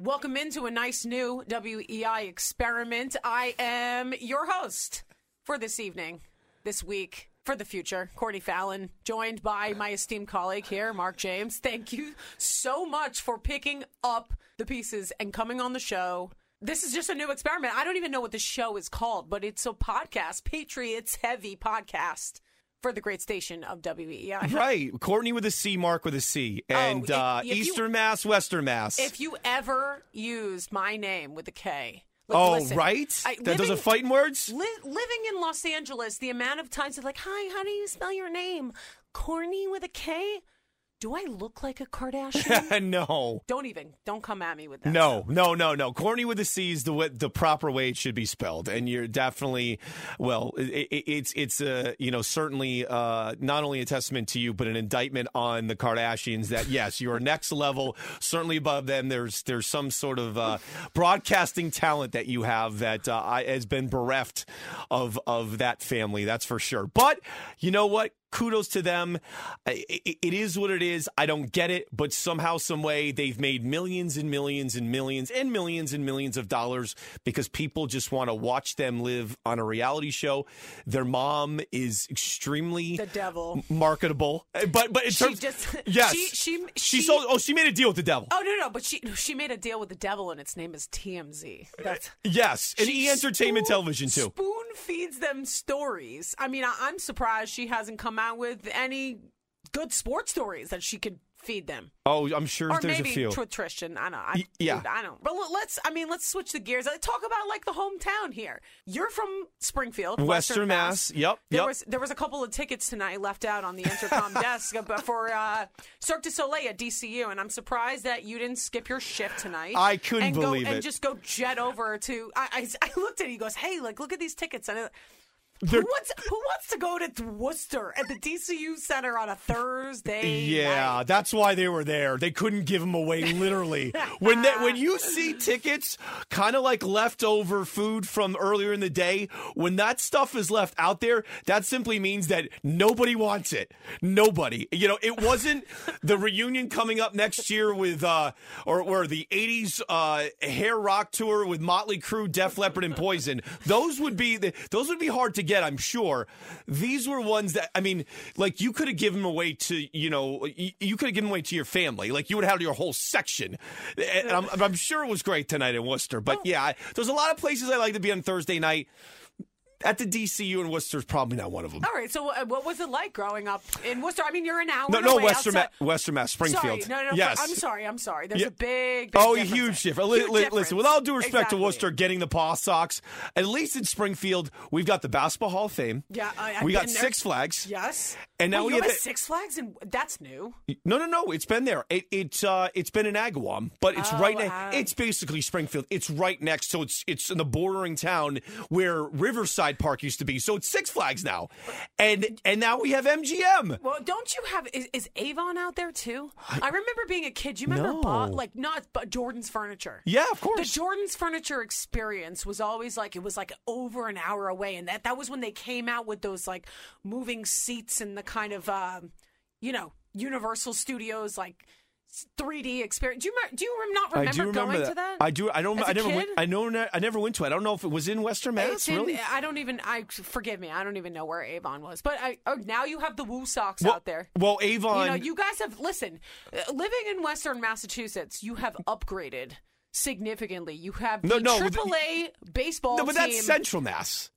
Welcome into a nice new WEEI experiment. I am your host for this evening, this week, for the future, Courtney Fallon, joined by my esteemed colleague here, Marc James. Thank you so much for picking up the pieces and coming on the show. This is just a new experiment. I don't even know what the show is called, but it's a podcast, Patriots Heavy Podcast for the great station of WEEI. Right. Courtney with a C, Marc with a C. And if- uh, if you- Eastern Mass, Western Mass. If you ever used my name with a K, look, oh, listen, right? I- that those are living- fighting words? Li- living in Los Angeles, the amount of times they're like, "Hi, how do you spell your name? Corny with a K." Do I look like a Kardashian? no. don't even, don't come at me with that. No, stuff. no, no, no. Courtney with a C is the the proper way it should be spelled, and you're definitely well. It, it, it's it's a you know certainly uh, not only a testament to you, but an indictment on the Kardashians that yes, you are next level, certainly above them. There's there's some sort of uh, broadcasting talent that you have that uh, has been bereft of of that family. That's for sure. But you know what? Kudos to them. It is what it is. I don't get it, but somehow, some way, they've made millions and millions and millions and millions and millions of dollars because people just want to watch them live on a reality show. Their mom is extremely The devil. marketable, Uh, but but in She terms, just- yes, she- she- she she- sold. Oh, she made a deal with the devil. Oh no, no, but she she made a deal with the devil, and its name is TMZ. That's Yes, and E Entertainment spoon- Television too. Spoon feeds them stories. I mean, I, I'm surprised she hasn't come out with any good sports stories that she could feed them. Oh, I'm sure Or there's maybe a few. with Tristan. I don't know. I, Y- yeah. dude, I don't. But let's. I mean, let's switch the gears. Talk about like the hometown here. You're from Springfield, Western Mass. Yep, There yep. was there was a couple of tickets tonight left out on the intercom desk for uh, Cirque du Soleil at DCU, and I'm surprised that you didn't skip your shift tonight. I couldn't and go, believe and just go jet over to. I, I, I looked at it. He goes, "Hey, like look at these tickets." And I, who They're- wants who wants to go to Worcester at the DCU Center on a Thursday? Yeah, night? that's why they were there. They couldn't give them away literally. when they, when you see tickets kind of like leftover food from earlier in the day, when that stuff is left out there, that simply means that nobody wants it. Nobody. You know, it wasn't the reunion coming up next year with uh or or the 80s uh hair rock tour with Motley Crue, Def Leppard and Poison. Those would be the, those would be hard to get, I'm sure. These were ones that I mean, like you could have given them away to, you know, you, could have given them away to your family. Like you would have your whole section. And I'm, I'm sure it was great tonight in Worcester. But oh. yeah, I, there's a lot of places I like to be on Thursday night. At the DCU in Worcester is probably not one of them. All right. So, uh, what was it like growing up in Worcester? I mean, you're an hour. No, no, Western, Ma- Western Mass, Springfield. Sorry, no, no, no. yes. I'm sorry. I'm sorry. There's Yeah. a big, big Oh, difference huge difference. Huge li- difference. Listen, with all due respect Exactly. to Worcester getting the Paw Sox, at least in Springfield, we've got the Basketball Hall of Fame. Yeah, I, we got been there. Six Flags. Yes. And now Wait, we you have Six Flags, and that's new. No, no, no. It's been there. It, it uh, it's been in Agawam, but it's Oh, right. Ne- wow. it's basically Springfield. It's right next, so it's it's in the bordering town where Riverside Park used to be. So it's Six Flags now, and and now we have MGM. Well, don't you have is, is Avon out there too? I, remember being a kid. You remember No. Bob, like not but Jordan's Furniture. Yeah, of course. The. Jordan's Furniture experience was always like it was like over an hour away, and that that was when they came out with those like moving seats and the kind of um, you know Universal Studios like 3D experience. Do you do you not remember, I do remember going that. to that? I do. I don't. I never kid? went. I know. I never went to it. I don't know if it was in Western Mass. In- really? I don't even. I forgive me. I don't even know where Avon was. But I, oh, now you have the WooSox well, out there. Well, Avon. You know, you guys have listen. uh, Living in Western Massachusetts, you have upgraded significantly. You have No, the no, AAA baseball no, but that's Central Mass.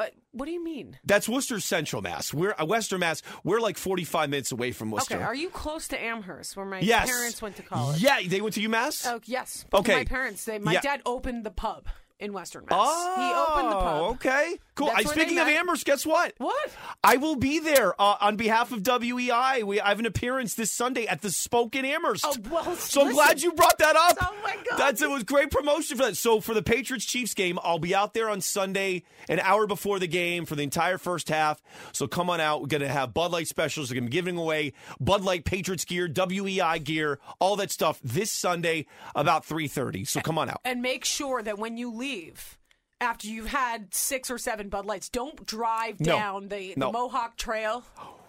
Uh, what do you mean? That's Worcester Central Mass. We're uh, Western Mass. We're like 45 minutes away from Worcester. Okay, are you close to Amherst, where my yes. parents went to college? Yeah, they went to UMass. Oh, yes. Okay. My parents. They, my Yeah. dad opened the pub in Western Mass. Oh, he opened the pub. okay, cool. I, speaking of. Amherst, guess what? What? I will be there uh, on behalf of WEEI. We I have an appearance this Sunday at the Spoke in Amherst. Oh, well, so I'm glad you brought that up. Oh, my God. That's it was great promotion for that. So for the Patriots Chiefs game, I'll be out there on Sunday, an hour before the game for the entire first half. So come on out. We're gonna have Bud Light specials. We're gonna be giving away Bud Light Patriots gear, WEEI gear, all that stuff this Sunday about three thirty. So come on out. and make sure that when you leave after you've had six or seven Bud Lights, don't drive No. down the, No. the Mohawk Trail.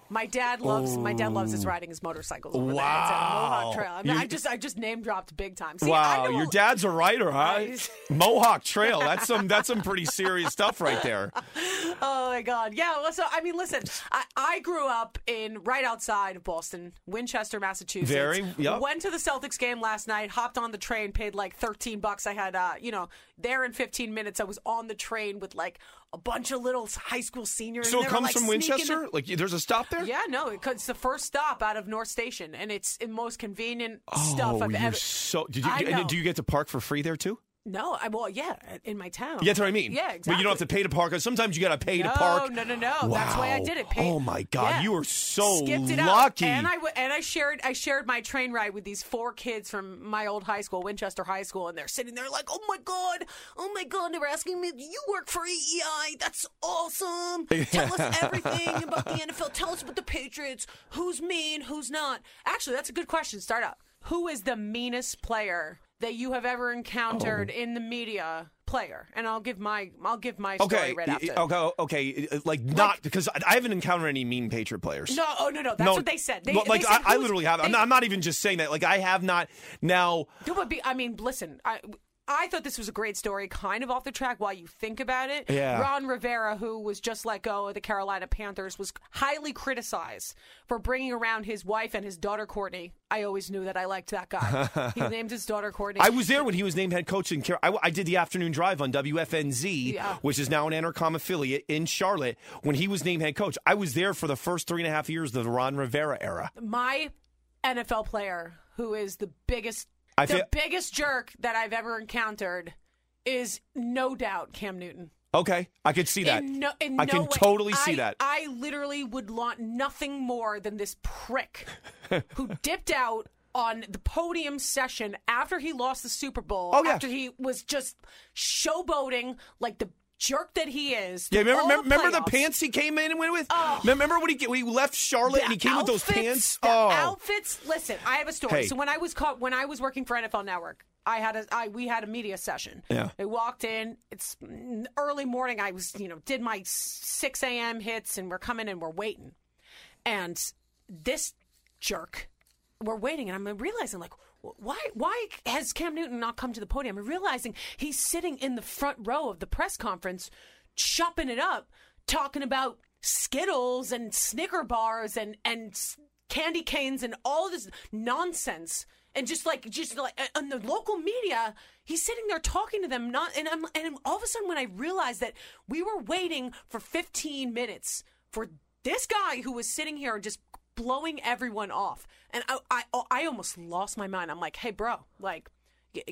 My dad loves my dad loves his riding his motorcycles over there. It's at Wow. Mohawk Trail. I, mean, You- I just I just name dropped big time. See, I wow, know- your dad's a writer, huh? Mohawk Trail. That's some that's some pretty serious stuff right there. Oh my God! Yeah. well, So I mean, listen, I, I grew up in right outside of Boston, Winchester, Massachusetts. Very- yep. Went to the Celtics game last night. Hopped on the train. Paid like thirteen bucks. I had, uh, you know, there in fifteen minutes. I was on the train with like a bunch of little high school seniors. So and it were, comes like, from Winchester. in- Like there's a stop there. Yeah, no, it's the first stop out of North Station, and it's the most convenient oh, stuff Oh, I've you're ever. so. Did you, do you get to park for free there too? No, I well, yeah, in my town. Yeah, that's what I mean. Yeah, exactly. But you don't have to pay to park. Sometimes you got to pay no, to park. No, no, no. That's why I did it. Paid- Oh my God, Yeah. you are so Skipped it lucky. Out. And I w- and I shared I shared my train ride with these four kids from my old high school, Winchester High School, and they're sitting there like, "Oh my god, oh my god!" They were asking me, "You work for WEEI? That's awesome! Tell us everything about the NFL. Tell us about the Patriots. Who's mean? Who's not?" Actually, that's a good question. Start up. Who is the meanest player that you have ever encountered Oh. in the media? Player, and I'll give my I'll give my story Okay, right after. okay, okay. uh, Like not because I haven't encountered any mean Patriot players. No, oh no, no, that's No, what they said. They, but, like they said I, I literally have. I'm not, I'm not even just saying that. Like I have not. Now, It would be. I mean, listen. I I thought this was a great story, kind of off the track. While you think about it, Yeah. Ron Rivera, who was just let go of the Carolina Panthers, was highly criticized for bringing around his wife and his daughter Courtney. I always knew that I liked that guy. he named his daughter Courtney. I was there when he was named head coach in. Car- I, I did the afternoon drive on WFNZ, Yeah. which is now an Entercom affiliate in Charlotte. When he was named head coach, I was there for the first three and a half years of the Ron Rivera era. my NFL player, who is the biggest, I the feel- biggest jerk that I've ever encountered, is no doubt Cam Newton. Okay, I could see that. In no, in I no can way. totally see I- that. I literally would want nothing more than this prick who dipped out on the podium session after he lost the Super Bowl. Oh, yeah. After he was just showboating like the jerk that he is. Yeah, remember, remember the pants he came in and went with? Oh, Remember when he he left Charlotte and he came with those pants? The oh, outfits. Listen, I have a story. Hey. So when I was caught, when I was working for NFL Network, I had a, I we had a media session. Yeah. I walked in. It's early morning. I was, you know, did my six a.m. hits, and we're coming and we're waiting, and this jerk, we're waiting, and I'm realizing like. Why? Why has Cam Newton not come to the podium? I'm realizing he's sitting in the front row of the press conference, chopping it up, talking about Skittles and Snicker bars and and candy canes and all this nonsense. And just like, just like uh, on the local media, he's sitting there talking to them. Not, and I'm, and all of a sudden, when I realized that we were waiting for 15 minutes for this guy who was sitting here and just blowing everyone off, and I, I, oh, I almost lost my mind. I'm like, hey, bro, like,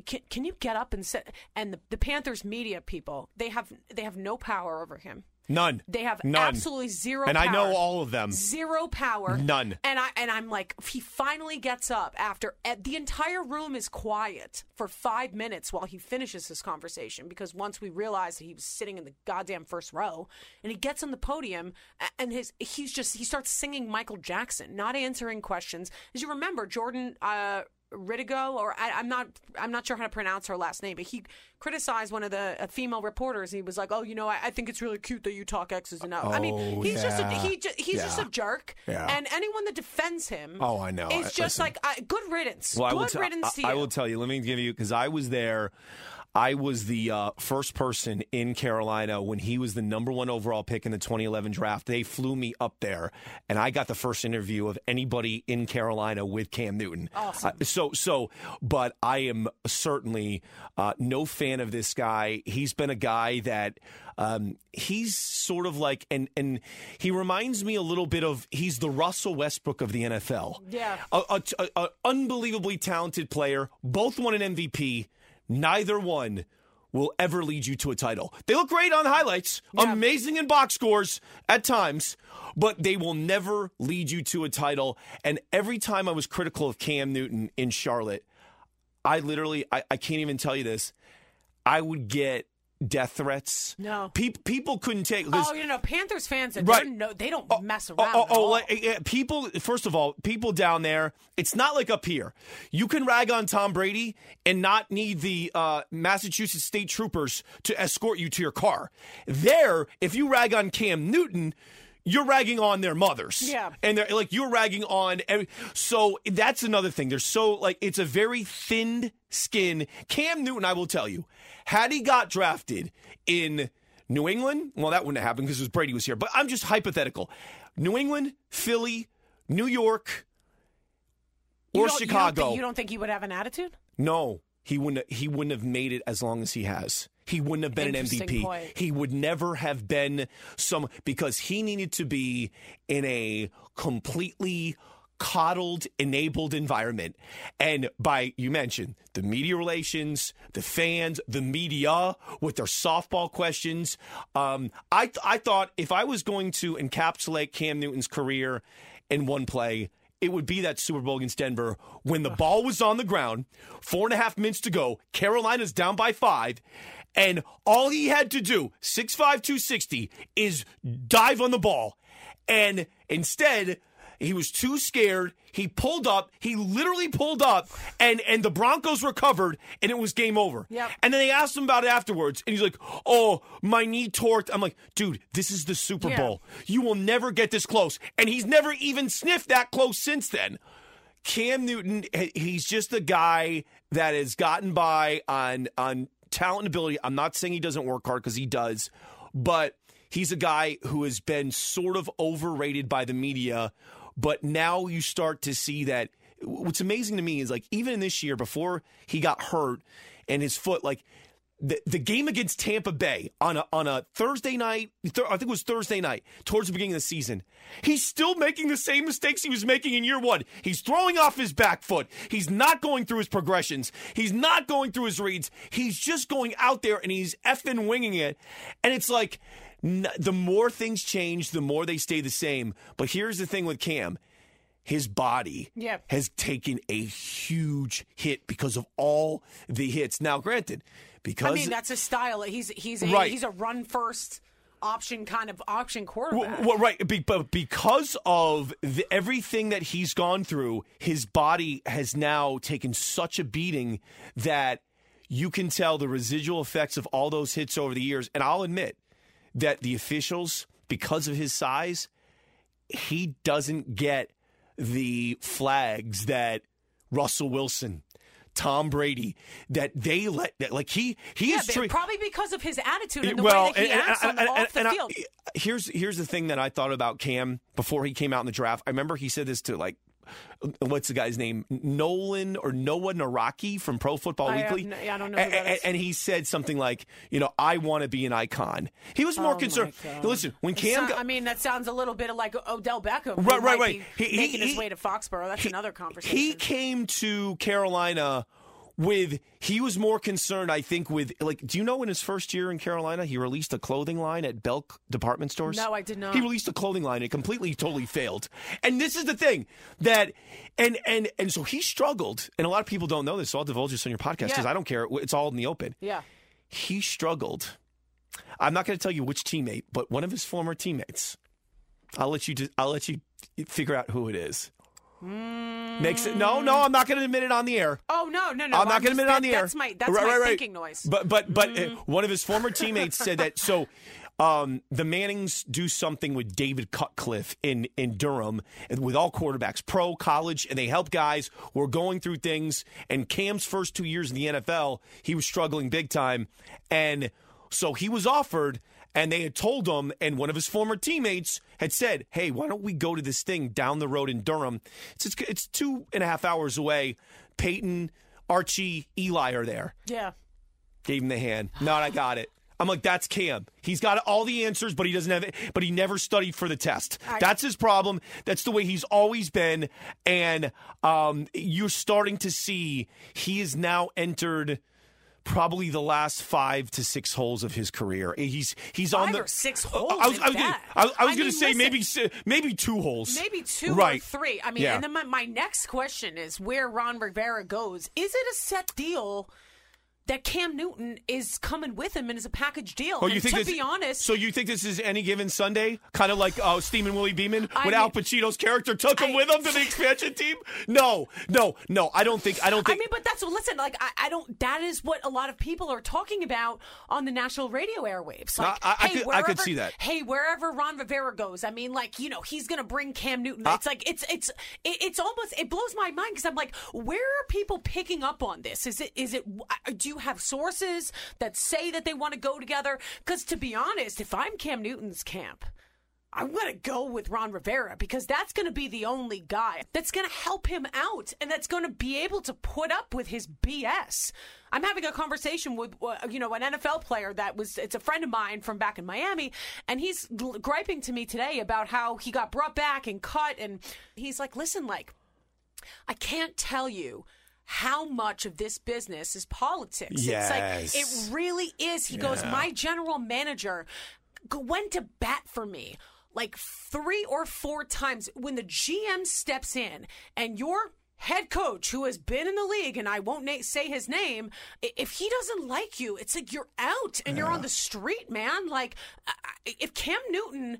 can, can you get up and sit? And the, the Panthers media people, they have, they have no power over him. None. They have none. absolutely zero. And I know all of them. Zero power. None. And I and I'm like, he finally gets up after eh, the entire room is quiet for five minutes while he finishes his conversation because once we realized that he was sitting in the goddamn first row, and he gets on the podium and his he's just he starts singing Michael Jackson, not answering questions. As you remember, Jordan. Uh, Ridigo, or I, I'm not, I'm not sure how to pronounce her last name, but he criticized one of the uh, female reporters. He was like, "Oh, you know, I, I think it's really cute that you talk X's and O's." I mean, Oh, he's just, a, he just, he's just a jerk, Yeah. and anyone that defends him, Oh, I know. it's just listen. like uh, good riddance. Well, I good will, tell- riddance to I, I will tell you. Let me give you because I was there. I was the uh, first person in Carolina when he was the number one overall pick in the 2011 draft. They flew me up there, and I got the first interview of anybody in Carolina with Cam Newton. Awesome. Uh, so, so, but I am certainly uh, no fan of this guy. He's been a guy that um, he's sort of like, and and he reminds me a little bit of he's the Russell Westbrook of the NFL. Yeah. a, a, a- a unbelievably talented player. Both won an MVP. Neither one will ever lead you to a title. They look great on highlights, Yeah. amazing in box scores at times, but they will never lead you to a title. And every time I was critical of Cam Newton in Charlotte, I literally, I, I can't even tell you this. I would get death threats. No. Pe- people couldn't take. Oh, you know, Panthers fans, Right. no, they don't mess Oh, around. oh, at oh, all. like, people. First of all, people down there. It's not like up here. You can rag on Tom Brady and not need the uh, Massachusetts State Troopers to escort you to your car. There, if you rag on Cam Newton. You're ragging on their mothers, Yeah. and they're like you're ragging on. Every, so that's another thing. They're so like it's a very thinned skin. Cam Newton, I will tell you, had he got drafted in New England, well, that wouldn't have happened because Brady was here. But I'm just hypothetical. New England, Philly, New York, or don't- you don't Chicago. think- You don't think he would have an attitude? no, he wouldn't. He wouldn't have made it as long as he has. He wouldn't have been an MVP. point. He would never have been some because he needed to be in a completely coddled, enabled environment. And by you mentioned the media relations, the fans, the media with their softball questions. Um, I th- I thought if I was going to encapsulate Cam Newton's career in one play, it would be that Super Bowl against Denver when the ball was on the ground, four and a half minutes to go. Carolina's down by five. And all he had to do, 6'5, 260, is dive on the ball. And instead, he was too scared. He pulled up. He literally pulled up, and and the Broncos recovered, and it was game over. Yep. And then they asked him about it afterwards, and he's like, "Oh, my knee torqued." I'm like, "Dude, this is the Super Yeah. Bowl. You will never get this close." And he's never even sniffed that close since then. Cam Newton, he's just a guy that has gotten by on on talent and ability. I'm not saying he doesn't work hard because he does, but he's a guy who has been sort of overrated by the media. But now you start to see that. What's amazing to me is like even in this year before he got hurt and his foot, like the, the game against Tampa Bay on a on a Thursday night, th- I think it was Thursday night, towards the beginning of the season. He's still making the same mistakes he was making in year one. He's throwing off his back foot. He's not going through his progressions. He's not going through his reads. He's just going out there and he's effing winging it. And it's like the more things change, the more they stay the same. But here's the thing with Cam his body Yeah. has taken a huge hit because of all the hits. Now, granted, because I mean, that's his style. He's he's a, Right. he's a run first option kind of option quarterback. Well, well, right, be, but because of the, everything that he's gone through, his body has now taken such a beating that you can tell the residual effects of all those hits over the years. And I'll admit that the officials, because of his size, he doesn't get the flags that Russell Wilson, Tom Brady, that they let that like he he yeah, is tre- probably because of his attitude and the well, way that he and- acts and- on the, and- off the and I- field. here's here's the thing that I thought about Cam before he came out in the draft. I remember he said this to like what's the guy's name Nolan or Noah Nawrocki from Pro Football I Weekly. no- yeah, I don't know A- who that a- is. And he said something like, you know, I want to be an icon. He was more Oh, concerned. Listen, when Cam got, I mean, that sounds a little bit like Odell Beckham. Right, right, right. He- he- making his he- way to Foxborough. That's he- another conversation. He came to Carolina with he was more concerned, I think, with like. Do you know in his first year in Carolina, he released a clothing line at Belk department stores? No, I did not. He released a clothing line. It completely, totally failed. And this is the thing that, and and and so he struggled. And a lot of people don't know this. So I'll divulge this on your podcast because Yeah. I don't care. It's all in the open. yeah. He struggled. I'm not going to tell you which teammate, but one of his former teammates. I'll let you. do- I'll let you figure out who it is. Makes it no, no. I'm not going to admit it on the air. Oh no, no, no! I'm not going to admit it on the air. That's my that's Right, my right, right. thinking noise. But but but uh, one of his former teammates said that. So um, the Mannings do something with David Cutcliffe in in Durham and with all quarterbacks, pro, college, and they help guys who are going through things. And Cam's first two years in the NFL, he was struggling big time, and so he was offered. And they had told him, and one of his former teammates had said, "Hey, why don't we go to this thing down the road in Durham? It's it's, it's two and a half hours away. Peyton, Archie, Eli are there." yeah. Gave him the hand. No, I got it. I'm like, that's Cam. He's got all the answers, but he doesn't have it. But he never studied for the test. I- that's his problem. That's the way he's always been. And um, you're starting to see he is now entered probably the last five to six holes of his career. He's he's on the six I holes, was, I was gonna. I, was- I was I gonna mean, say listen. maybe maybe two holes, Maybe two right. or three. I mean, Yeah. and then my, my next question is where Ron Rivera goes. Is it a set deal that Cam Newton is coming with him and is a package deal? Oh, and you think to this, be honest, So you think this is any given Sunday, kind of like uh, Steamin' Willie Beamen I mean- Al Pacino's character took him I- with him to the expansion team? No, no, no. I don't think. I don't think. I mean, but that's listen. Like, I, I don't. That is what a lot of people are talking about on the national radio airwaves. Like, I- I hey, could- I could see that. Hey, wherever Ron Rivera goes, I mean, like, you know, he's gonna bring Cam Newton. It's like it's it's it, it's almost it blows my mind because I'm like, where are people picking up on this? Is it is it? Do you have sources that say that they want to go together? Because to be honest, if I'm Cam Newton's camp. I'm going to go with Ron Rivera because that's going to be the only guy that's going to help him out and that's going to be able to put up with his BS. I'm having a conversation with, uh, you know, an NFL player that was, it's a friend of mine from back in Miami, and he's griping to me today about how he got brought back and cut. And he's like, listen, like, I can't tell you how much of this business is politics. Yes. It's like, it really is. He goes, my general manager went to bat for me like three or four times when the GM steps in and your head coach who has been in the league and I won't na- say his name if he doesn't like you it's like you're out and you're on the street man like if Cam Newton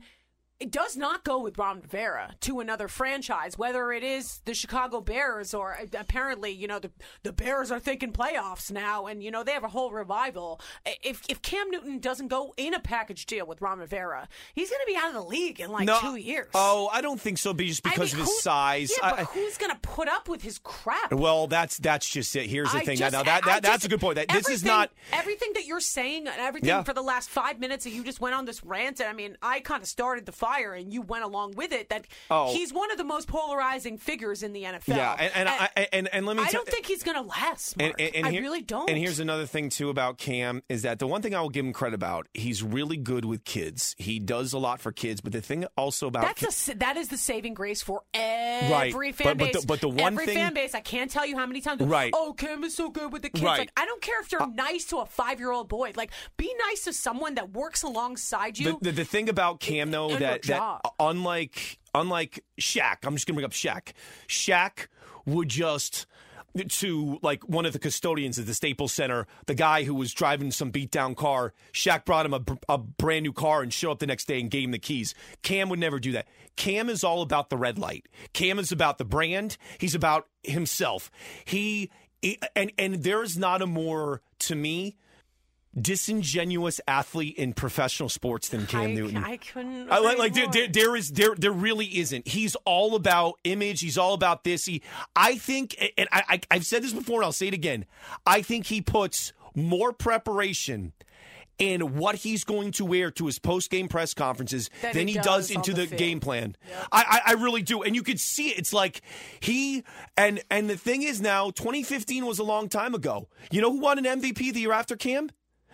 it does not go with Ron Rivera to another franchise, whether it is the Chicago Bears or uh, apparently, you know, the the Bears are thinking playoffs now, and you know they have a whole revival. If if Cam Newton doesn't go in a package deal with Ron Rivera, he's going to be out of the league in like no, two years. Oh, I don't think so. Just I because mean, of his who- size. Yeah, I- but I- who's going to put up with his crap? well, that's that's just it. Here's the I thing. just- now that, I that that's just- a good point. That, this is not. everything that you're saying and everything Yeah. for the last five minutes that you just went on this rant. And I mean, I kind of started the fire, and you went along with it. That Oh. he's one of the most polarizing figures in the NFL. Yeah, and and, I, and and let me. I don't think he's going to last. Marc. And, and, and I here- really don't. And here's another thing too about Cam is that the one thing I will give him credit about, he's really good with kids. He does a lot for kids. But the thing also about That's a, that is the saving grace for every fan But- but base. the- but the one every thing- fan base, I can't tell you how many times. Right. Oh, Cam is so good with the kids. Right. Uh, Like I don't care if you're nice to a five year old boy. Like be nice to someone that works alongside you. the, the thing about Cam though and that, that unlike unlike Shaq, I'm just gonna bring up Shaq. Shaq would just to like one of the custodians at the Staples Center, the guy who was driving some beat down car. Shaq brought him a, a brand new car and show up the next day and gave him the keys. Cam would never do that. Cam is all about the red light. Cam is about the brand. He's about himself. He, he and and there is not a more to me disingenuous athlete in professional sports than Cam I, Newton. I couldn't. I like like there, there, there is there there really isn't. He's all about image. He's all about this. He, I think, and I, I I've said this before, and I'll say it again. I think he puts more preparation in what he's going to wear to his post game press conferences Than than he he, does does into the the, game plan. I, I I really do, and you could see it. It's like he and and the thing is now, 2015 was a long time ago. You know who won an MVP the year after Cam?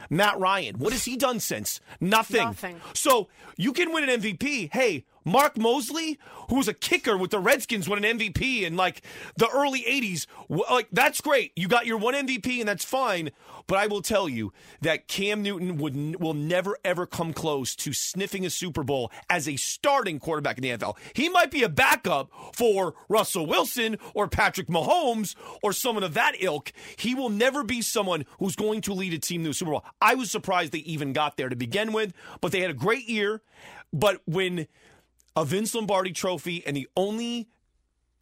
Matt Ryan. What has he done since? Nothing. Nothing. So you can win an MVP. Hey, Mark Moseley, who was a kicker with the Redskins, won an MVP in like the early 80s. Like, that's great. You got your one MVP, and that's fine. But I will tell you that Cam Newton would will never ever come close to sniffing a Super Bowl as a starting quarterback in the NFL. He might be a backup for Russell Wilson or Patrick Mahomes or someone of that ilk. He will never be someone who's going to lead a team to a Super Bowl. I was surprised they even got there to begin with, but they had a great year. But when a Vince Lombardi trophy and the only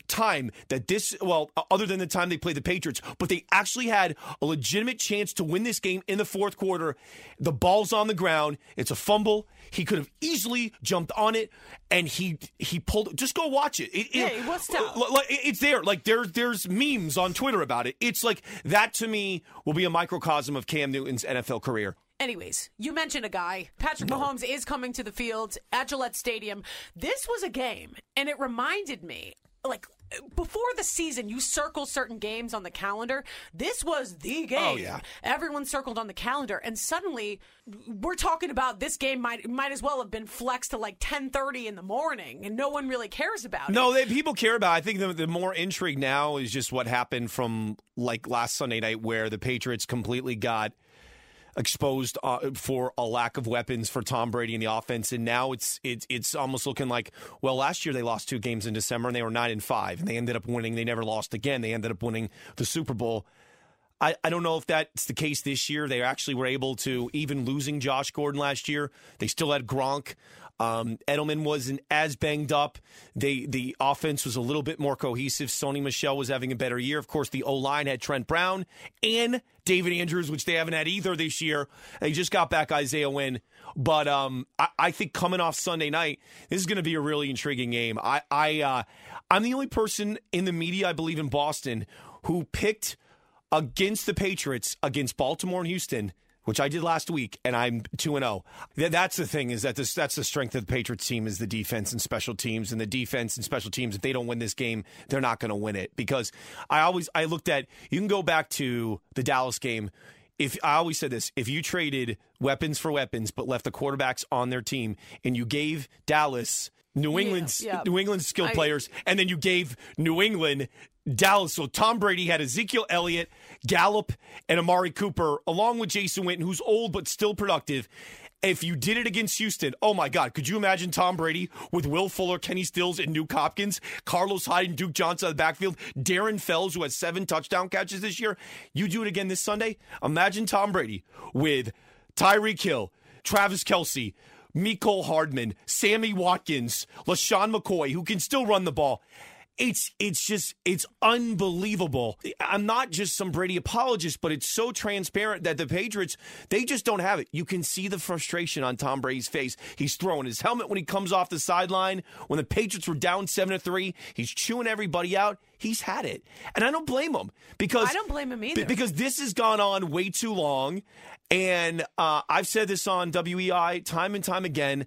time that this well other than the time they played the Patriots but they actually had a legitimate chance to win this game in the fourth quarter. The ball's on the ground. It's a fumble. He could have easily jumped on it and he he pulled just go watch it, It- Yeah, it- was tough. like, it's there. Like there there's memes on Twitter about it. It's like that to me will be a microcosm of Cam Newton's NFL career. Anyways, you mentioned a guy. Patrick Mahomes is coming to the field at Gillette Stadium. This was a game, and it reminded me, like, before the season, you circle certain games on the calendar. This was the oh, game. Oh, yeah. Everyone circled on the calendar, and suddenly we're talking about this game might might as well have been flexed to like ten thirty in the morning, and no one really cares about it. No, they, people care about. It. I think the, the more intrigue now is just what happened from like last Sunday night, where the Patriots completely got exposed uh, for a lack of weapons for Tom Brady in the offense, and now it's it's it's almost looking like well, last year they lost two games in December and they were nine and five, and they ended up winning. They never lost again. They ended up winning the Super Bowl. I, I don't know if that's the case this year. They actually were able to, even losing Josh Gordon last year, they still had Gronk. Um, Edelman wasn't as banged up. They the offense was a little bit more cohesive. Sony Michel was having a better year. Of course, the O line had Trent Brown and David Andrews, which they haven't had either this year. They just got back Isaiah Wynn. But um, I, I, think coming off Sunday night, this is going to be a really intriguing game. I, I uh, I'm the only person in the media, I believe, in Boston who picked against the Patriots against Baltimore and Houston which I did last week, and I'm two and zero. Oh. That's the thing is that this, that's the strength of the Patriots team is the defense and special teams, and the defense and special teams. If they don't win this game, they're not going to win it because I always I looked at you can go back to the Dallas game. If I always said this, if you traded weapons for weapons but left the quarterbacks on their team, and you gave Dallas New England's yeah. New England's skilled I- players, and then you gave New England Dallas. So Tom Brady had Ezekiel Elliott, Gallup, and Amari Cooper, along with Jason Witten, who's old but still productive. If you did it against Houston, oh my God, could you imagine Tom Brady with Will Fuller, Kenny Stills, and Nuk Hopkins, Carlos Hyde and Duke Johnson of the backfield, Darren Fells, who has seven touchdown catches this year? You do it again this Sunday? Imagine Tom Brady with Tyreek Hill, Travis Kelce, Mecole Hardman, Sammy Watkins, LeSean McCoy, who can still run the ball. It's it's just it's unbelievable. I'm not just some Brady apologist, but it's so transparent that the Patriots they just don't have it. You can see the frustration on Tom Brady's face. He's throwing his helmet when he comes off the sideline. When the Patriots were down seven to three, he's chewing everybody out. He's had it, and I don't blame him because I don't blame him either. because this has gone on way too long. And uh, I've said this on WEEI time and time again.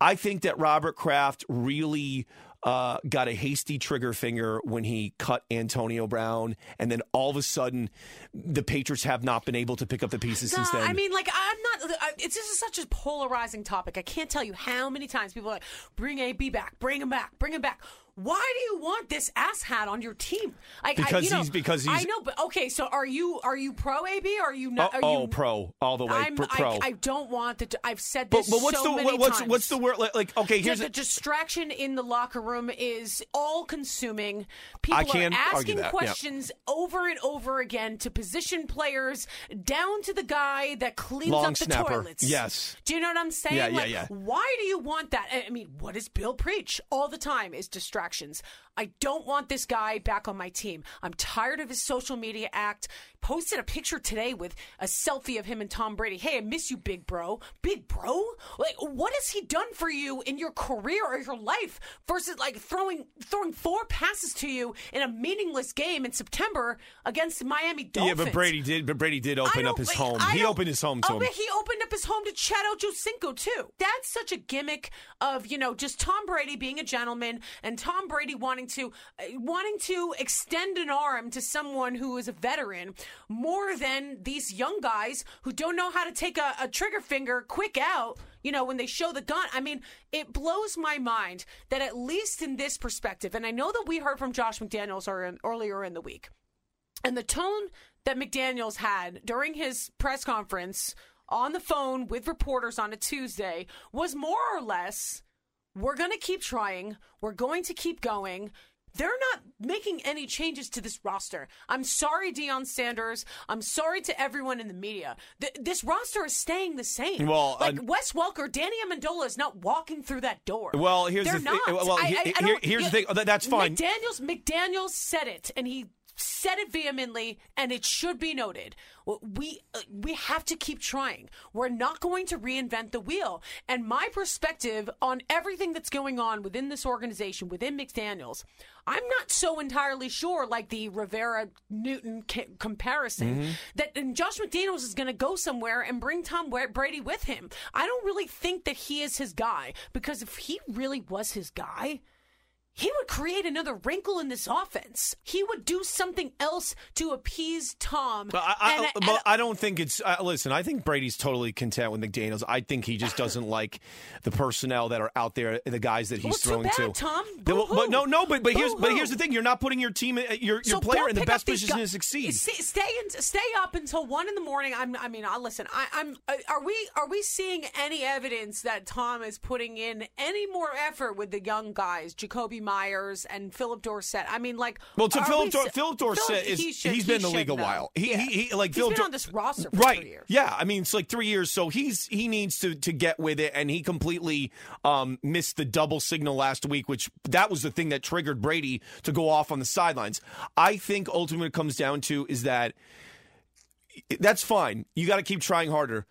I think that Robert Kraft really uh, got a hasty trigger finger when he cut Antonio Brown, and then all of a sudden, the Patriots have not been able to pick up the pieces since then. I mean, like, I'm not. I, it's this is such a polarizing topic. I can't tell you how many times people are like, "Bring AB back, bring him back, bring him back." Why do you want this ass hat on your team? I, I, Because you know, he's- because I know, but okay. So are you are you pro AB? Or are you oh, not? are oh, oh, you, pro all the way, I'm, pro. pro. I, I don't want the. I've said but, this but what's so the many what's times. what's the word like? like okay, here's the a, distraction in the locker room is all consuming. People I can't are asking that, yeah. questions over and over again to position players down to the guy that cleans Long up the snapper. toilets. Yes. Do you know what I'm saying? Yeah, yeah, Like, yeah. Why do you want that? I mean, what does Bill preach all the time is distractions. I don't want this guy back on my team. I'm tired of his social media act. Posted a picture today with a selfie of him and Tom Brady. Hey, I miss you, big bro. Big bro? Like, what has he done for you in your career or your life versus like throwing throwing four passes to you in a meaningless game in September against the Miami yeah, but Brady did. But Brady did open up his home. I He opened his home to oh, him. he opened up his home to Chad Ochocinco too. That's such a gimmick of you know just Tom Brady being a gentleman and Tom Brady wanting to uh, wanting to extend an arm to someone who is a veteran more than these young guys who don't know how to take a, a trigger finger quick out. You know, when they show the gun, I mean, it blows my mind that at least in this perspective, and I know that we heard from Josh McDaniels earlier in the week, and the tone that McDaniels had during his press conference on the phone with reporters on a Tuesday was more or less we're going to keep trying, we're going to keep going. They're not making any changes to this roster. I'm sorry, Deion Sanders. I'm sorry to everyone in the media. Th- this roster is staying the same. Well, like uh, Wes Welker, Danny Amendola is not walking through that door. Well, here's They're the thing- not. well, I- I- I here- here's the thing. Oh, that's fine. McDaniels, McDaniels said it, and he said it vehemently, and it should be noted. We uh, we have to keep trying. We're not going to reinvent the wheel. And my perspective on everything that's going on within this organization, within McDaniels, I'm not so entirely sure, like the Rivera Newton ca- comparison, that and Josh McDaniels is going to go somewhere and bring Tom Brady with him. I don't really think that he is his guy because if he really was his guy he would create another wrinkle in this offense. He would do something else to appease Tom. But I, I, but I don't think it's. Uh, listen, I think Brady's totally content with McDaniels. I think he just doesn't like the personnel that are out there, the guys that he's Well, throwing bad, to. Tom. The- but no, no, but but here's but here's the thing: you're not putting your team, uh, your your So player in the best position gu- to succeed. Stay, stay, in, stay up until one in the morning. I'm, I mean, I listen. I, I'm. uh, Are we? Are we seeing any evidence that Tom is putting in any more effort with the young guys, Jakobi Meyers and Philip Dorsett? I mean, like. Well, to Philip, Dor- Philip Dorsett is he should- he's he been in the league a while. He, Yeah. he, he like He's Philip been Dor- on this roster for right? three years. Yeah, I mean it's like three years. So he's he needs to to get with it, and he completely um, missed the double signal last week, which that was the thing that triggered Brady to go off on the sidelines. I think ultimately it comes down to is that that's fine. You got to keep trying harder.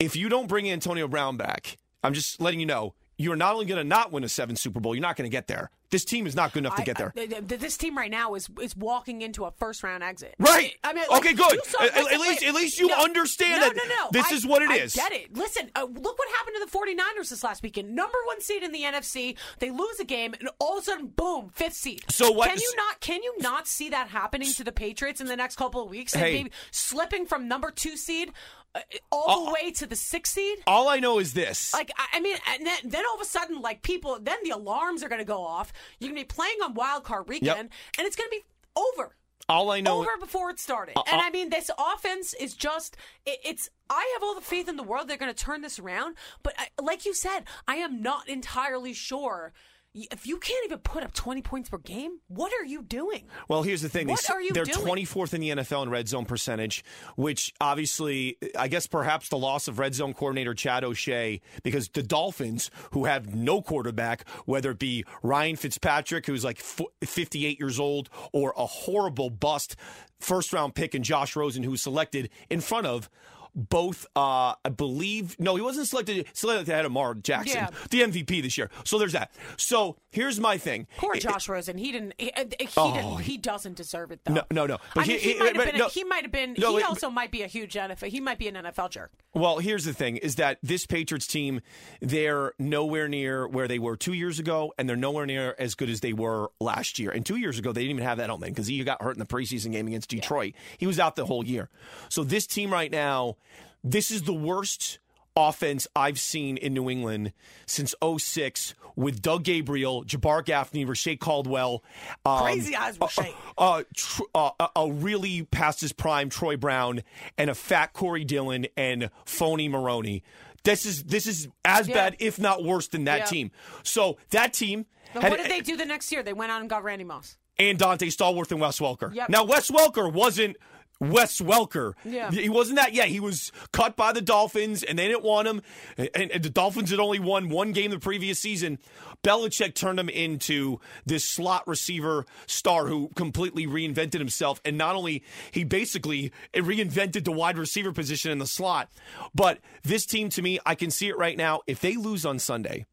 If you don't bring Antonio Brown back, I'm just letting you know you're not only going to not win a seven Super Bowl, you're not going to get there. This team is not good enough to get there. I- th- th- this team right now is is walking into a first round exit. Right. I mean, like, Okay, good. saw- At- at least- at least you No. understand no, that no, no. this I- is what it I is. get it. Listen, uh, look what happened to the 49ers this last weekend. Number one seed in the NFC. They lose a game, and all of a sudden, boom, fifth seed. So what- Can you not? Can you not see that happening to the Patriots in the next couple of weeks? And Hey. maybe slipping from number two seed uh, all the Uh, way to the sixth seed. All I know is this. Like I I mean, and then, then all of a sudden, like people, then the alarms are going to go off. You're going to be playing on Wild Card Weekend, and it's going to be over all I know. over before it started. and I mean, this offense is just, it, it's, I have all the faith in the world they're going to turn this around. But I, like you said, I am not entirely sure. If you can't even put up 20 points per game, what are you doing? Well, here's the thing. They What s- are you They're doing? 24th in the NFL in red zone percentage, which obviously, I guess perhaps the loss of red zone coordinator Chad O'Shea, because the Dolphins, who have no quarterback, whether it be Ryan Fitzpatrick, who's like 58 years old, or a horrible bust first round pick in Josh Rosen, who was selected in front of both, uh, I believe, no, he wasn't selected, selected ahead of Mar Jackson, Yeah. the MVP this year. So there's that. So here's my thing. Poor It- Josh Rosen. He didn't. He, uh, he, Oh, didn't, he doesn't deserve it though. No, no, no. But I mean, he- he, might have been. no. he might have been. No, he also might be a huge NFL. He might be an NFL jerk. Well, here's the thing: is that this Patriots team, they're nowhere near where they were two years ago, and they're nowhere near as good as they were last year. And two years ago, they didn't even have that Edelman because he got hurt in the preseason game against Detroit. He was out the whole year. So this team right now, this is the worst offense I've seen in New England since 06 with Doug Gabriel, Jabbar Gaffney, Reche Caldwell. um, Crazy eyes, Reche. uh, tr- uh, a- a really past his prime Troy Brown and a fat Corey Dillon and phony Maroney. This is this is as Yeah. bad, if not worse, than that Yeah. team. So that team had what did they do the next year? They went out and got Randy Moss. and Dante Stallworth and Wes Welker. Yep. Now Wes Welker wasn't Wes Welker. Yeah. He wasn't that yet. He was cut by the Dolphins and they didn't want him. And, and the Dolphins had only won one game the previous season. Belichick turned him into this slot receiver star who completely reinvented himself. And not only he basically reinvented the wide receiver position in the slot, but this team to me, I can see it right now. If they lose on Sunday,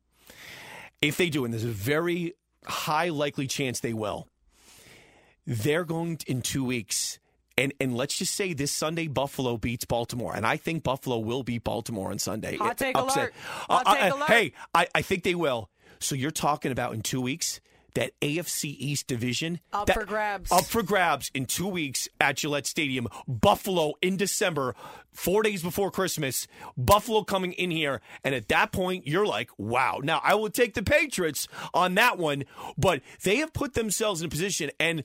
if they do, and there's a very high likely chance they will, they're going to, in two weeks. And, and let's just say this Sunday Buffalo beats Baltimore, and I think Buffalo will beat Baltimore on Sunday. Hot take upset. alert. Hot Uh, uh, take alert. Hey, I, I think they will. So you're talking about in two weeks that AFC East division Up that- for grabs. Up for grabs in two weeks at Gillette Stadium. Buffalo in December, four days before Christmas. Buffalo coming in here, and at that point, you're like, wow. Now I will take the Patriots on that one, but they have put themselves in a position and.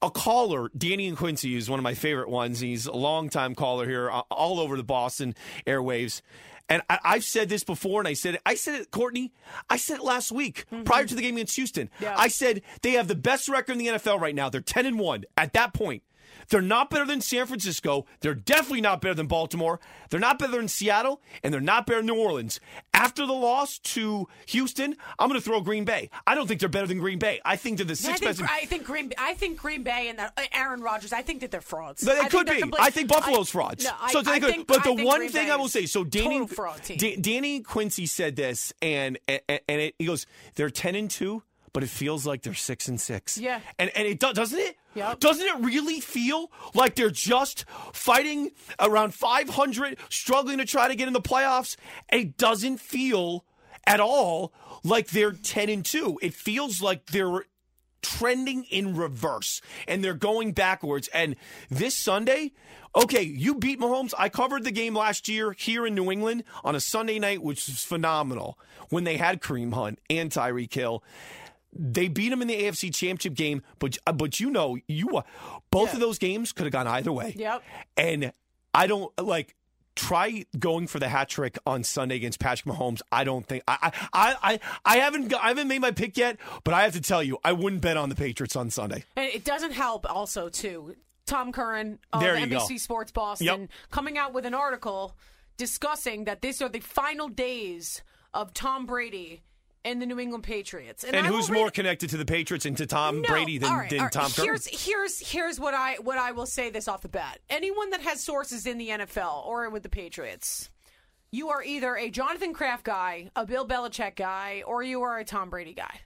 A caller, Danny and Quincy, is one of my favorite ones. He's a longtime caller here, uh, all over the Boston airwaves. And I, I've said this before, and I said it. I said it, Courtney. I said it last week prior to the game against Houston. Yeah. I said they have the best record in the NFL right now. They're ten and one. At that point, they're not better than San Francisco. They're definitely not better than Baltimore. They're not better than Seattle, and they're not better than New Orleans. After the loss to Houston, I'm going to throw Green Bay. I don't think they're better than Green Bay. I think they're the Yeah, I sixth think, best. I think Green. I think Green Bay and that, uh, Aaron Rodgers. I think that they're frauds. I they think could be. complete- I think Buffalo's I- frauds. No, I, so they I could. think, but the one Green thing Bay I will say, so Danny, total fraud team. Da- Danny Quincy said this, and and, and it, he goes, they're ten and two, but it feels like they're six and six. Yeah. and and it does, doesn't it? Yep. Doesn't it really feel like they're just fighting around 500, struggling to try to get in the playoffs? It doesn't feel at all like they're 10 and 2. It feels like they're trending in reverse and they're going backwards. And this Sunday, okay, you beat Mahomes. I covered the game last year here in New England on a Sunday night, which was phenomenal when they had Kareem Hunt and Tyreek Hill. They beat him in the AFC Championship game, but uh, but you know you both of those games could have gone either way. Yep. And I don't like try going for the hat trick on Sunday against Patrick Mahomes. I don't think I I I, I haven't I haven't made my pick yet, but I have to tell you, I wouldn't bet on the Patriots on Sunday. And it doesn't help also too. Tom Curran of NBC go. Sports Boston Yep. coming out with an article discussing that these are the final days of Tom Brady and the New England Patriots. And will who's more connected to the Patriots and to Tom No, Brady than, right, than right. Tom? Here's here's here's what I what I will say this off the bat. Anyone that has sources in the NFL or with the Patriots, you are either a Jonathan Kraft guy, a Bill Belichick guy, or you are a Tom Brady guy.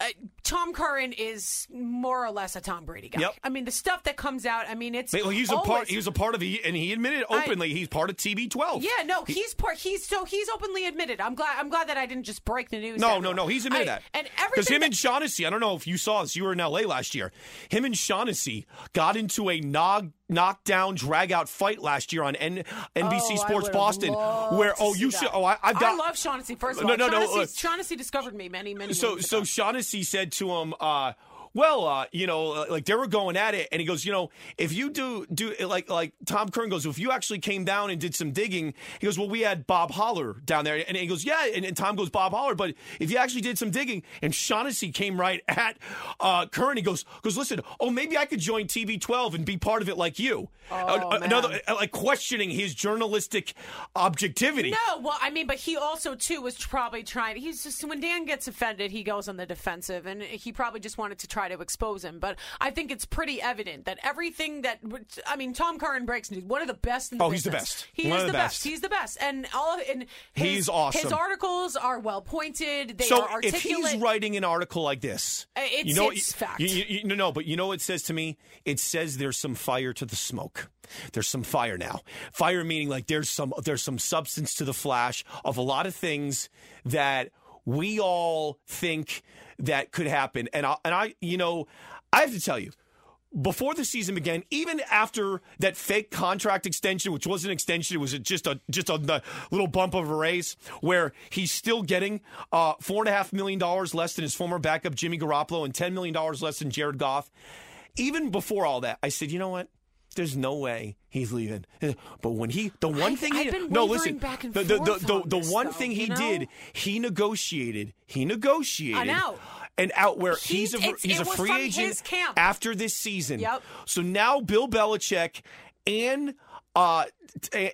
Uh, Tom Curran is more or less a Tom Brady guy. Yep. I mean, the stuff that comes out. I mean, it's Well, he's a part. always- He was a part of the, and he admitted I- openly he's part of TB12. Yeah, no, he's part. He's so he's openly admitted. I'm glad. I'm glad that I didn't just break the news. No, no, no. He's admitted I- that. And Because him that- and Shaughnessy, I don't know if you saw this. You were in LA last year. Him and Shaughnessy got into a knock, knockdown, drag out fight last year on N, NBC Oh, Sports Boston. Where oh, you should. Oh, I, I've got. I love Shaughnessy. First of all, no, no, Shaughnessy, look. Shaughnessy discovered me many, many. so so ago. Shaughnessy said to him, uh, well, uh, you know, uh, like they were going at it, and he goes, you know, if you do do like like Tom Curran goes, if you actually came down and did some digging, he goes, well, we had Bob Hohler down there, and he goes, yeah, and, and Tom goes, Bob Hohler, but if you actually did some digging, and Shaughnessy came right at uh, Curran, he goes, goes, listen, oh, maybe I could join TB12 and be part of it like you, Oh, man. another uh, like questioning his journalistic objectivity. No, well, I mean, but he also too was probably trying. He's just when Dan gets offended, he goes on the defensive, and he probably just wanted to try to expose him. But I think it's pretty evident that everything that I mean, Tom Curran breaks news. One of the best in the Oh, he's the best. He One is the best. best. He's the best, and all of, and his, He's awesome. His articles are well pointed. They so are if he's writing an article like this, Uh, it's- you know, it's you- fact. You, you, you- no, no, but you know what it says to me? It says there's some fire to the smoke. There's some fire now. Fire meaning like there's some there's some substance to the flash of a lot of things that we all think that could happen. And I, and I, you know, I have to tell you, before the season began, even after that fake contract extension, which wasn't an extension, it was just a just a, little bump of a raise, where he's still getting uh, four and a half million dollars less than his former backup Jimmy Garoppolo and ten million dollars less than Jared Goff. Even before all that, I said, you know what? There's no way he's leaving. But when he, the one I've- thing he I've been no, listen, back and the, the, forth the, the, on the one though, thing you he know? did, he negotiated, he negotiated An out. an out where He- he's a he's a free agent after this season. Yep. So now Bill Belichick and uh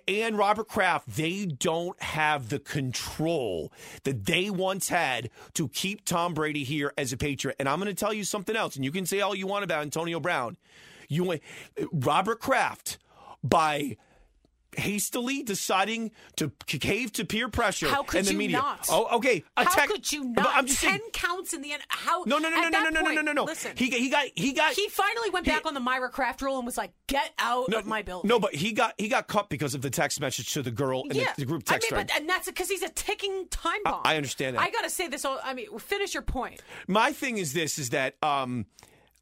and Robert Kraft, they don't have the control that they once had to keep Tom Brady here as a Patriot. And I'm going to tell you something else, and you can say all you want about Antonio Brown. You Robert Kraft by hastily deciding to cave to peer pressure How could and the you media. not? Oh, okay. How could you not? I'm just Ten saying, counts in the end. How? no, no, no, no, no, no, no, no, point- no, no. Listen, He he got he got he finally went he- back on the Myra Kraft rule and was like, "Get out no, of my building." No, but he got he got cut because of the text message to the girl in yeah, the, the group I text mean, but and that's because he's a ticking time bomb. I understand that. I gotta say this. I mean, finish your point. My thing is this: is that um,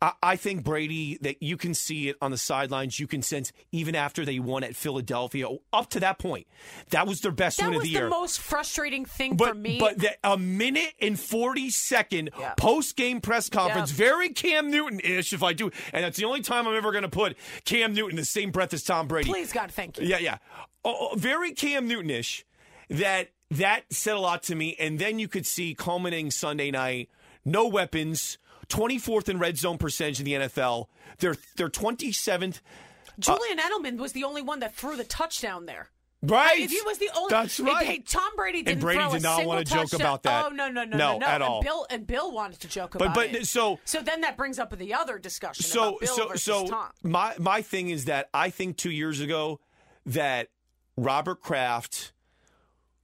I, I think Brady that you can see it on the sidelines. You can sense even after they won at Philadelphia, up to that point, that was their best That win of the the year. most frustrating thing but for me. but that a minute and forty second Yeah. post game press conference, Yeah. very Cam Newton ish. If I do, and that's the only time I'm ever going to put Cam Newton in the same breath as Tom Brady. Please, God, thank you. Yeah, yeah. Oh, oh, very Cam Newtonish. That that said a lot to me. And then you could see culminating Sunday night, no weapons, 24th in red zone percentage in the NFL. They're they're 27th. Julian Edelman was the only one that threw the touchdown there. Right. If he was the only, That's right. Hey, Tom Brady didn't Brady throw did a not wanna joke touchdown. about that. Oh no, no, no, No, no, no. at and all. Bill and Bill wanted to joke But- about but- it. so- so then that brings up the other discussion so about Bill so so Tom. my my thing is that I think 2 years ago that Robert Kraft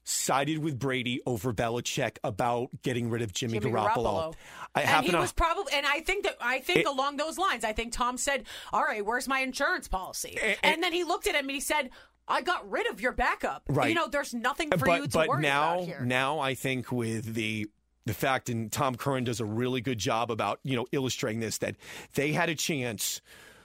sided with Brady over Belichick about getting rid of Jimmy, Jimmy Garoppolo. Garoppolo. I and he to was probably, and I think that I think It- along those lines, I think Tom said, "All right, where's my insurance policy?" And- And, then he looked at him and he said, "I got rid of your backup. Right. You know, there's nothing for but you to but worry now about here." now I think with the the fact, and Tom Curran does a really good job about you know illustrating this that they had a chance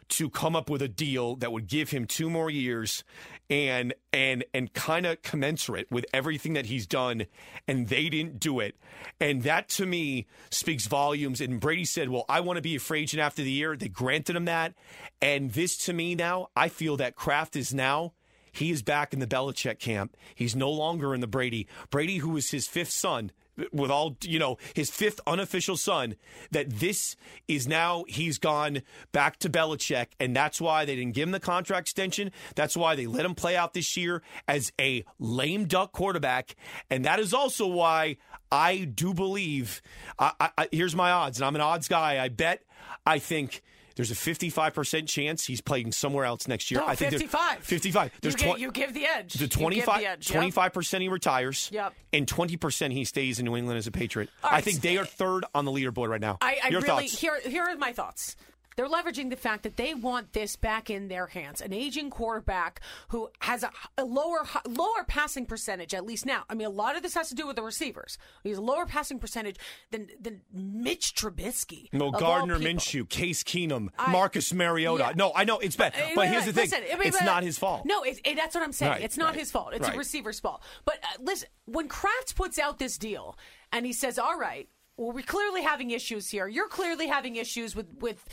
to come up with a deal that would give him two more years and and and kind of commensurate with everything that he's done and they didn't do it and that to me speaks volumes and Brady said well I want to be a free agent after the year they granted him that and this to me now I feel that Kraft is now he is back in the Belichick camp. He's no longer in the Brady. Brady, who was his fifth son, with all you know his fifth unofficial son that this is now he's gone back to Belichick and that's why they didn't give him the contract extension. That's why they let him play out this year as a lame duck quarterback. And that is also why I do believe I, I, here's my odds and I'm an odds guy. I bet I think there's a 55% chance he's playing somewhere else next year. No, I think there's- 55. 55. There's you, give, twen- you give the edge. the You give 25, the edge, yep. 25% he retires. Yep. And 20% he stays in New England as a Patriot. All I think so- they are third on the leaderboard right now. I, I really thoughts? here. Here are my thoughts. They're leveraging the fact that they want this back in their hands. An aging quarterback who has a, a lower lower passing percentage, at least now. I mean, a lot of this has to do with the receivers. He has a lower passing percentage than than Mitch Trubisky. No, Gardner. Minshew, Case Keenum, I- Marcus Mariota. Yeah. No, I know it's bad, Uh, but here's the thing: listen, I mean, it's not his fault. No, it, it- that's what I'm saying. Right, it's not right, his fault. It's right. a receiver's fault. But uh, listen, when Kraft puts out this deal and he says, "All right, well, we're clearly having issues here. You're clearly having issues with with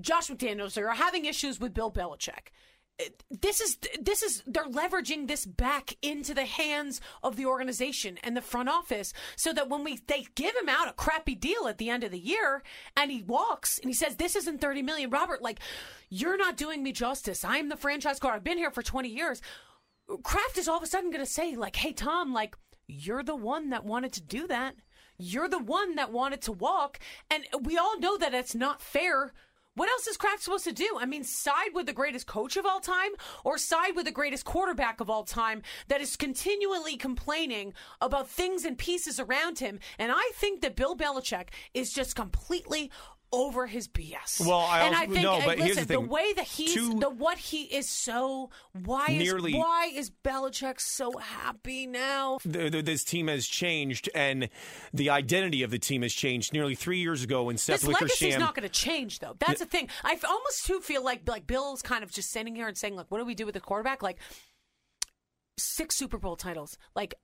Josh McDaniels, are having issues with Bill Belichick." This is this is they're leveraging this back into the hands of the organization and the front office so that when we they give him out a crappy deal at the end of the year and he walks and he says this isn't 30 million Robert like you're not doing me justice I'm the franchise car I've been here for 20 years Kraft is all of a sudden going to say, like, hey, Tom, like, you're the one that wanted to do that. You're the one that wanted to walk. And we all know that it's not fair. What else is Kraft supposed to do? I mean, side with the greatest coach of all time or side with the greatest quarterback of all time that is continually complaining about things and pieces around him. And I think that Bill Belichick is just completely over his BS. Well, I and also- I think no, uh, but here's listen, the thing. way that he's Two- the what he is so why is Nearly- why is Belichick so happy now? The- the- this team has changed, and the identity of the team has changed. Nearly three years ago, when Seth This legacy's Wickersham, not going to change, though. That's the thing. I almost too feel like like Bill's kind of just sitting here and saying, like, what do we do with the quarterback? Like six Super Bowl titles, like.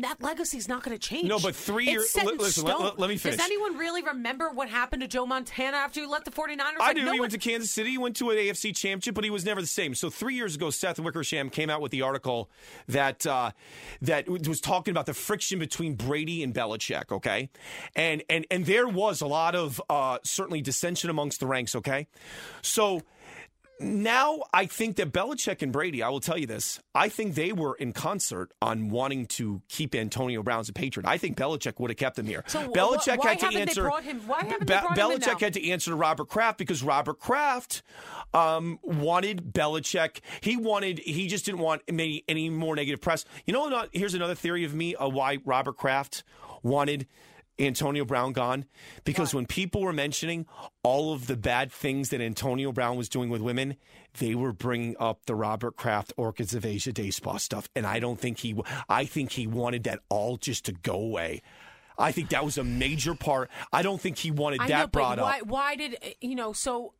That legacy's not going to change. No, but three years- in listen, let- let- let me finish. Does anyone really remember what happened to Joe Montana after he left the 49ers? I Like, do. no he one- went to Kansas City. He went to an AFC championship, but he was never the same. So three years ago, Seth Wickersham came out with the article that uh, that was talking about the friction between Brady and Belichick. Okay, and and and there was a lot of uh, certainly dissension amongst the ranks. Okay, so. Now I think that Belichick and Brady, I will tell you this, I think they were in concert on wanting to keep Antonio Brown as a Patriot. I think Belichick would have kept him here. So wh- Belichick why had to answer. him- why haven't Be- Belichick had to answer to Robert Kraft because Robert Kraft um, wanted Belichick. He wanted. He just didn't want any, any more negative press. You know, not, here's another theory of me of why Robert Kraft wanted. Antonio Brown gone because when people were mentioning all of the bad things that Antonio Brown was doing with women, they were bringing up the Robert Kraft Orchids of Asia Day Spa stuff, and I don't think he. I think he wanted that all just to go away. I think that was a major part. I don't think he wanted I that know, brought why, up. Why did you know? So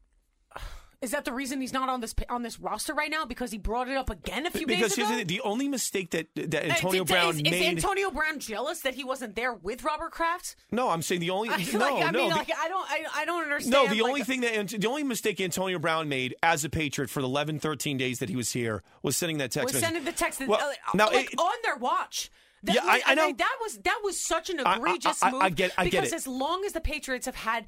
is that the reason he's not on this on this roster right now? Because he brought it up again a few Because days ago. the, the only mistake that that Uh, Antonio did- Brown is, made. is Antonio Brown jealous that he wasn't there with Robert Kraft? no, I'm saying the only I, no like, I no mean, the- like, I don't, I, I don't understand. no. The like, only thing that the only mistake Antonio Brown made as a Patriot for the 11, 13 days that he was here was sending that text. was message. sending the text that, Well, uh, now like it- on their watch. That Yeah, was, I- I know. mean, that was that was such an I- I- egregious I- I move. get- I get it. because it. as long as the Patriots have had,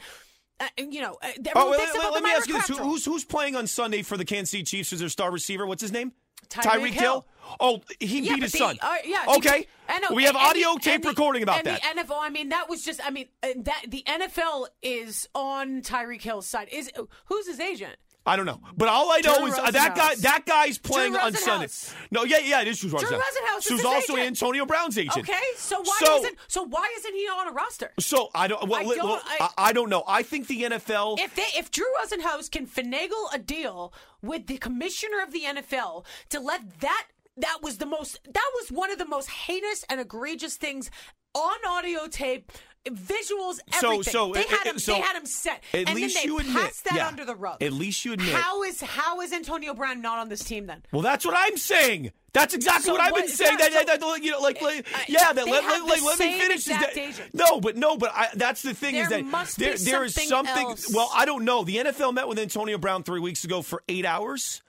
uh, you know, uh, Oh, wait, let, about let the me ask you this: Who- who's who's playing on Sunday for the Kansas City Chiefs as their star receiver? What's his name? Tyreek Hill. Oh, he Yeah, beat his the- son. uh, yeah. Okay. Know. We have And- and audio the- tape the- recording about and that. The NFL. I mean, that was just. I mean, uh, that the NFL is on Tyreek Hill's side. Is who's his agent? I don't know, but all I know Drew is uh, that guy. That guy's playing on Sunday. No, yeah, yeah, it is Drew Rosenhaus. Rosenhaus is Who's also agent. Antonio Brown's agent. Okay, so why So- isn't so why isn't he on a roster? So I don't. Well, I don't- I, I don't know. I think the NFL. If they if Drew Rosenhaus can finagle a deal with the commissioner of the NFL to let that that was the most that was one of the most heinous and egregious things on audio tape visuals, everything. so, they uh, had him. so they had him set, at and least then they you admit- passed that yeah. under the rug. At least you admit. How is how is Antonio Brown not on this team then? Well, that's what I'm saying. That's exactly So what I've been saying. yeah, That, so- that, that- you know, like, like Uh, yeah, that let, let, the let me finish. this. That- No, but no, but I, that's the thing is that must there, there is something something. else. Well, I don't know. The NFL met with Antonio Brown three weeks ago for eight hours,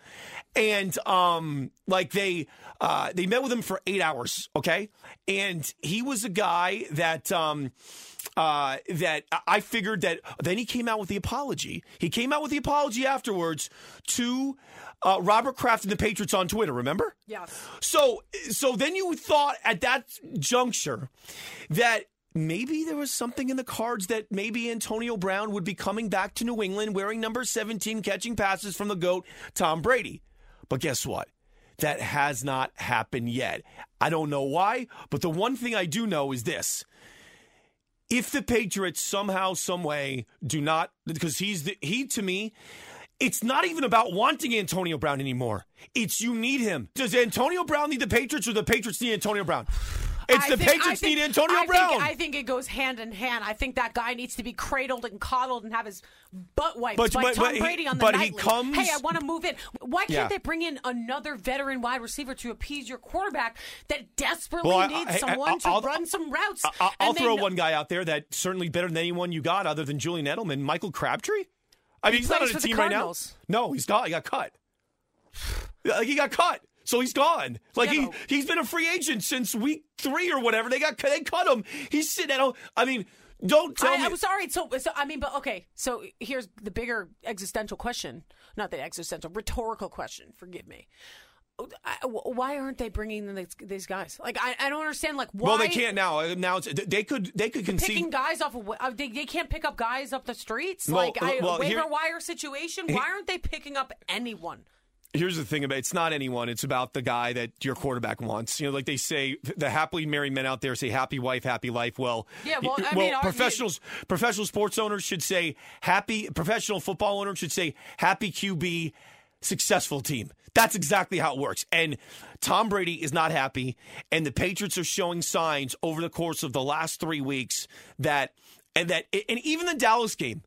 and um, like they uh, they met with him for eight hours. Okay, and he was a guy that um. Uh, that I figured that then he came out with the apology. He came out with the apology afterwards to uh, Robert Kraft and the Patriots on Twitter. Remember? Yes. So, so then you thought at that juncture that maybe there was something in the cards that maybe Antonio Brown would be coming back to New England wearing number 17, catching passes from the GOAT, Tom Brady. But guess what? That has not happened yet. I don't know why, but the one thing I do know is this. If the Patriots somehow, some way do not, because he's the, he to me, it's not even about wanting Antonio Brown anymore. It's you need him. Does Antonio Brown need the Patriots or the Patriots need Antonio Brown? It's I the think- Patriots think- need Antonio I Brown. Think, I think it goes hand in hand. I think that guy needs to be cradled and coddled and have his butt wiped But- by but- Tom but he- Brady on the but he comes- Hey, I want to move in. Why can't Yeah. they bring in another veteran wide receiver to appease your quarterback that desperately Well, needs I- someone to I'll- run some routes? I'll, throw one guy out there that's certainly better than anyone you got other than Julian Edelman, Michael Crabtree. I mean, He he's not on a the team right now. No, he's got. He got cut. Like he got cut, so he's gone. Like Yeah, he he's been a free agent since week three or whatever. They got they cut him. He's sitting at home. I mean, don't tell I, me. I'm sorry. So, so I mean, but okay. So here's the bigger existential question. Not the existential, rhetorical question. Forgive me. I, why aren't they bringing in these, these guys? Like, I, I don't understand. Like, why? well, they can't now. Uh, Now it's, they could they could concede. picking guys off of uh, they, they can't pick up guys up the streets Well, like I, well, waiver here- wire situation. Why aren't they picking up anyone? Here's the thing about it's not anyone. It's about the guy that your quarterback wants. You know, like they say, the happily married men out there say "happy wife, happy life." Well, Yeah, well, I well, mean, our- professionals, professional sports owners should say happy. Professional football owners should say happy QB, successful team. That's exactly how it works. And Tom Brady is not happy, and the Patriots are showing signs over the course of the last three weeks that, and that, and even the Dallas game,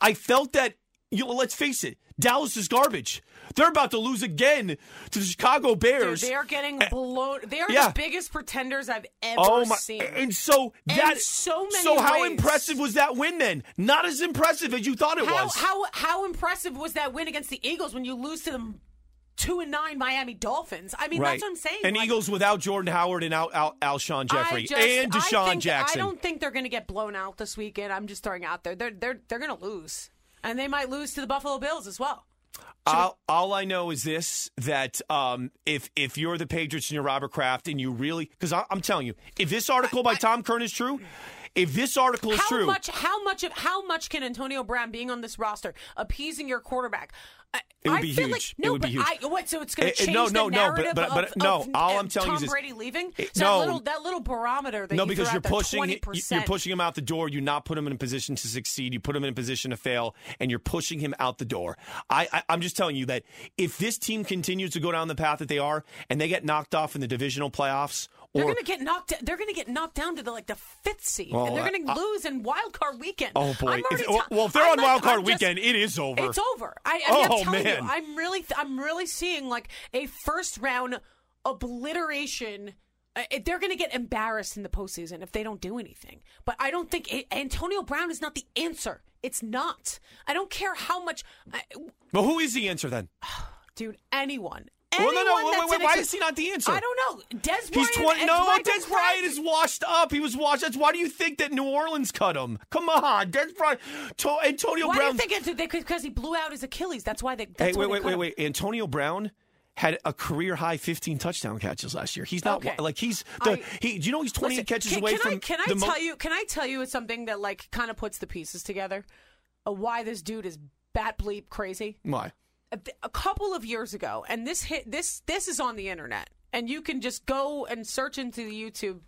I felt that. You know, let's face it, Dallas is garbage. They're about to lose again to the Chicago Dude, Bears. they are getting eh, blown. They are yeah. the biggest pretenders I've ever Oh my! seen. And so that so many So how ways. impressive was that win then? Not as impressive as you thought it how was. how how impressive was that win against the Eagles when you lose to the two and nine Miami Dolphins? I mean, right. that's what I'm saying. And Like, Eagles without Jordan Howard and out, out Alshon Jeffery just- and I DeSean think- Jackson. I don't think they're going to get blown out this weekend. I'm just throwing out there. They're they're they're going to lose, and they might lose to the Buffalo Bills as well. All, all I know is this: that um, if if you're the Patriots and you're Robert Kraft and you really, because I'm telling you, if this article by Tom Curran is true, if this article is How true, much? How much of? How much can Antonio Brown being on this roster appeasing your quarterback? I, It would I be feel huge. Like, It no, would be but huge. I, what? So it's going to change no, the no, no, but- narrative but- but of, no, of, all I'm telling you Tom is- Brady leaving. So no. that little that little barometer that No, you because you're pushing you- 20%. you're pushing him out the door. You not put him in a position to succeed. You put him in a position to fail, and you're pushing him out the door. I, I I'm just telling you that if this team continues to go down the path that they are, and they get knocked off in the divisional playoffs, They're going to get knocked. They're going to get knocked down to the like the fifth seed, Well, and they're going to lose in wild card weekend. oh boy, I'm already well, well, if they're I'm on like- wild card I'm just- weekend, it is over. It's over. I, I mean, Oh, I'm man. you, I'm really, I'm really seeing like a first round obliteration. Uh, they're going to get embarrassed in the postseason if they don't do anything. But I don't think A- Antonio Brown is not the answer. It's not. I don't care how much, I, But who is the answer then? dude. Anyone. Well, no, no, anyone wait, wait, why is he not the answer? I don't know. Dez Bryant. He's 20. No, Dez Bryant is washed up. He was washed. That's why do you think that New Orleans cut him? Come on, Dez Bryant. To, Antonio Why Brown. do you think it's because he blew out his Achilles? That's why they. hey, wait, why wait, wait, wait. Antonio Brown had a career high 15 touchdown catches last year. He's not Okay. like he's the. I- he, do you know he's 28 Listen, catches can, away can from I, can I the mo- tell you? Can I tell you something that like kind of puts the pieces together? Of why this dude is bat bleep crazy. Why? A, couple of years ago, and this hit this this is on the internet, and you can just go and search into the YouTube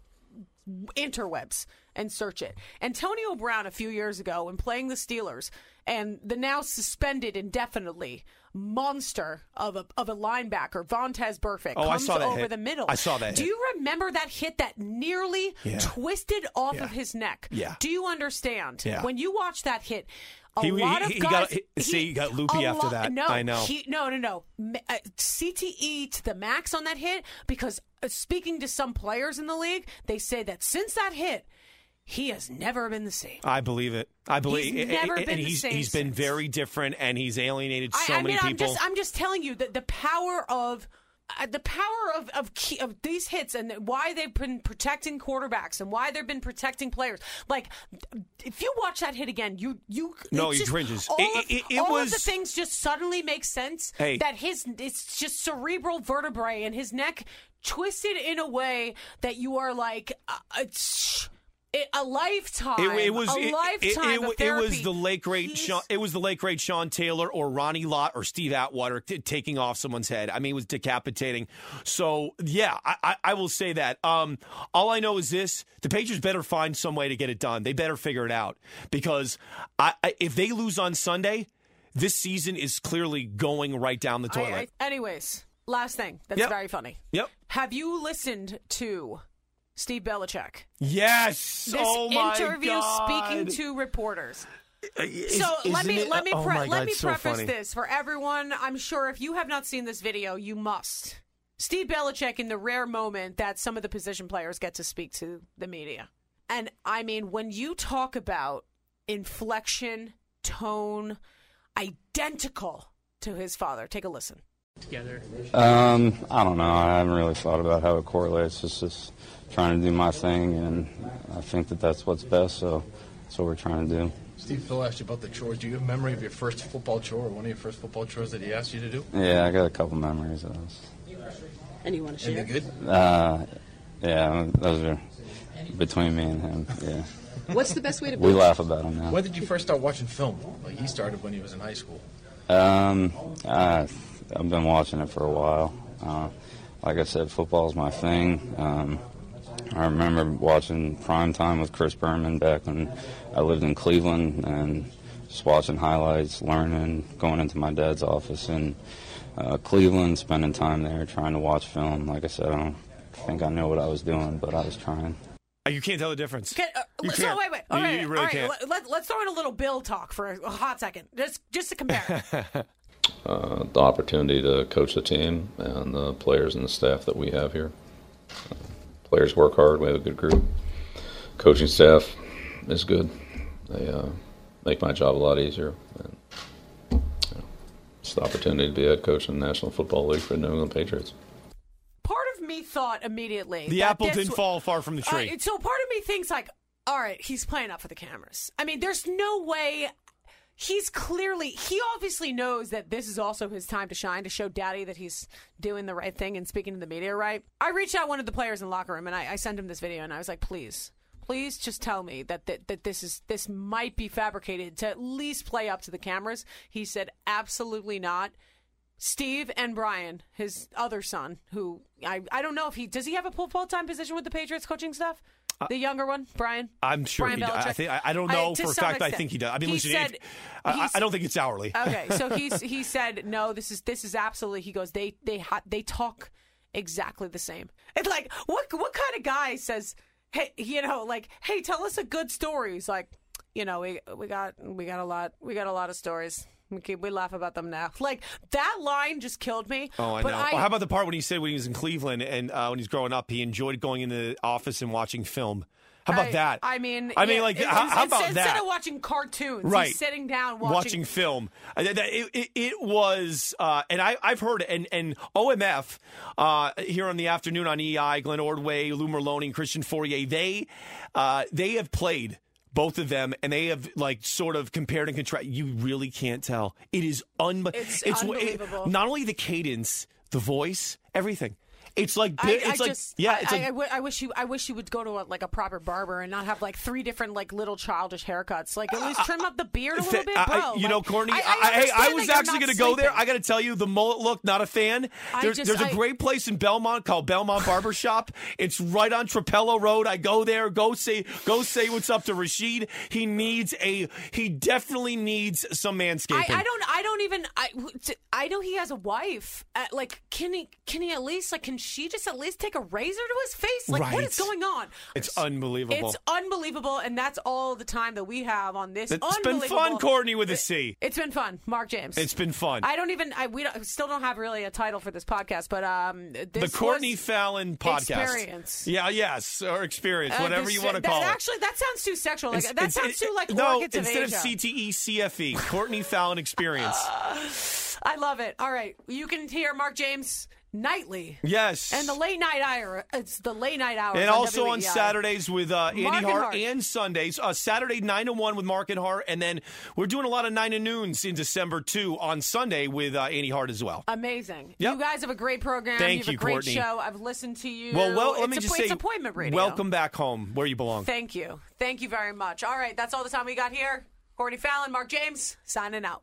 interwebs and search it. Antonio Brown, a few years ago, when playing the Steelers, and the now suspended indefinitely monster of a of a linebacker, Vontaze Burfict, Oh, comes over hit. the middle. I saw that Do hit. you remember that hit that nearly Yeah. twisted off Yeah. of his neck? Yeah. Do you understand? Yeah. When you watch that hit, a He- lot he- of he guys. got- he- see, he got loopy after lot- that. No, I know. No, no, no. Uh, CTE to the max on that hit because uh, speaking to some players in the league, they say that since that hit, he has never been the same. I believe it. I believe, He's and- never and been the he's same he's been since. very different, and he's alienated so I, I many mean, I'm people. just, I'm just telling you that the power of. Uh, the power of of, key, of these hits and why they've been protecting quarterbacks and why they've been protecting players. Like, if you watch that hit again, you you No, he just- cringes. All, It- of, it- it all was- of the things just suddenly make sense. Hey. that his it's just cerebral vertebrae and his neck twisted in a way that you are like, uh, it's. It, a lifetime. It, it was a it, lifetime it, of it, it was the late great He's- Sean, it was the late great Sean Taylor or Ronnie Lott or Steve Atwater t- taking off someone's head. I mean, it was decapitating. So yeah, I, I, I will say that. Um, all I know is this: the Patriots better find some way to get it done. They better figure it out because I, I, if they lose on Sunday, this season is clearly going right down the toilet. Anyways, last thing that's Yep. very funny. yep. Have you listened to Steve Belichick? Yes. This oh interview God. speaking to reporters. Uh, is- so let me it- let me oh pre- my let me so preface funny. this for everyone. I'm sure if you have not seen this video, you must. Steve Belichick in the rare moment that some of the position players get to speak to the media. And I mean, when you talk about inflection, tone, identical to his father, take a listen. Together? Um, I don't know. I haven't really thought about how it correlates. It's just trying to do my thing, and I think that that's what's best. So that's what we're trying to do. Steve, Phil asked you about the chores. Do you have a memory of your first football chore or one of your first football chores that he asked you to do? Yeah, I got a couple memories of those. And you want to share? Any good? Uh, yeah, those are between me and him. Yeah, What's the best way to we laugh about them now. When did you first start watching film? Like he started when he was in high school. Um, I, I've been watching it for a while. Uh, like I said, football's my thing. Um, I remember watching prime time with Chris Berman back when I lived in Cleveland and just watching highlights, learning, going into my dad's office in uh, Cleveland, spending time there, trying to watch film. Like I said, I don't think I knew what I was doing, but I was trying. You can't tell the difference. Okay, uh, You so can't. wait, wait. You- All right, you really all right. can't. Let, let, us throw in a little Bill talk for a, a hot second, just just to compare. uh, the opportunity to coach the team and the players and the staff that we have here. Uh, players work hard. We have a good group. Coaching staff is good. They uh, make my job a lot easier. And, you know, it's the opportunity to be head coach in the National Football League for the New England Patriots. part of me thought immediately The apple didn't w- fall far from the tree. Uh, so part of me thinks like, all right, he's playing up for the cameras. I mean, there's no way. He's clearly, he obviously knows that this is also his time to shine, to show daddy that he's doing the right thing and speaking to the media right. I reached out one of the players in the locker room and I, I sent him this video and I was like, please, please just tell me that, that that this is this might be fabricated to at least play up to the cameras. He said, absolutely not. Steve and Brian, his other son, who I, I don't know if he does he have a full time position with the Patriots coaching staff? The younger one, Brian. Uh, I'm sure Brian he does. I think I, I don't know to for a fact. I think he does. I mean, He listen, said- I, I- I don't think it's hourly. Okay, so he's he said no. This is this is absolutely. He goes they they ha- they talk exactly the same. It's like what what kind of guy says hey you know like hey tell us a good story. He's like you know we we got we got a lot we got a lot of stories. We keep, we laugh about them now. Like that line just killed me. Oh, I but know. I, Well, how about the part when he said when he was in Cleveland and uh, when he's growing up, he enjoyed going into the office and watching film. How about I- that? I mean, I mean, yeah, like, it- how, how instead- about instead that? of watching cartoons, Right. he's sitting down watching, watching. film. Uh, It, it, it was, uh, and I, I've heard and, and OMF uh, here on the afternoon on EI, Glenn Ordway, Lou Merloni, Christian Fauria, they uh, they have played both of them, and they have like sort of compared and contrast. You really can't tell. It is un. It's it- unbelievable. not only the cadence, the voice, everything. It's like I, it's I like just, yeah, I, it's I, like I w- I wish you, I wish you would go to a, like a proper barber and not have like three different like little childish haircuts. Like at least trim up the beard a little bit, bro. You know, Like, Courtney. I, I, I, hey, I was actually going to go there. I got to tell you, the mullet look, not a fan. There's, just- there's a great place in Belmont called Belmont Barber Shop. It's right on Trapello Road. I go there. Go say, go say what's up to Rashid. He needs a. He definitely needs some manscaping. I, I don't. I don't even. I. I know he has a wife. Uh, like, can he? Can he at least? Like, can she just at least take a razor to his face? Like, what Right. is going on? It's unbelievable. It's unbelievable, and that's all the time that we have on this. It's been unbelievable- fun, Courtney, with a C. It's been fun, Marc James. It's been fun. I don't even. I we don't, still don't have really a title for this podcast, but um, the Courtney was, Fallon podcast. Experience. Yeah, yes, or experience, uh, whatever this- you want to that- call it. Actually, that sounds too sexual. Like that it's- sounds too like no, orchids instead of of Asia. CTE CFE, Courtney Fallon experience. I love it. All right, you can hear Mark James nightly. yes, And the late night hour. It's the late night hour. And on also on Saturdays with uh, Andy Mark and Hart, Hart. and Sundays. Uh, Saturday nine to one with Mark and Hart, and then we're doing a lot of nine to noons in December too on Sunday with uh, Andy Hart as well. Amazing. Yep. You guys have a great program. Thank you have you, a great Courtney. show. I've listened to you. Well, well, let it's me a, just it's say, appointment radio. welcome back home where you belong. Thank you. Thank you very much. All right, that's all the time we got here. Courtney Fallon, Marc James, signing out.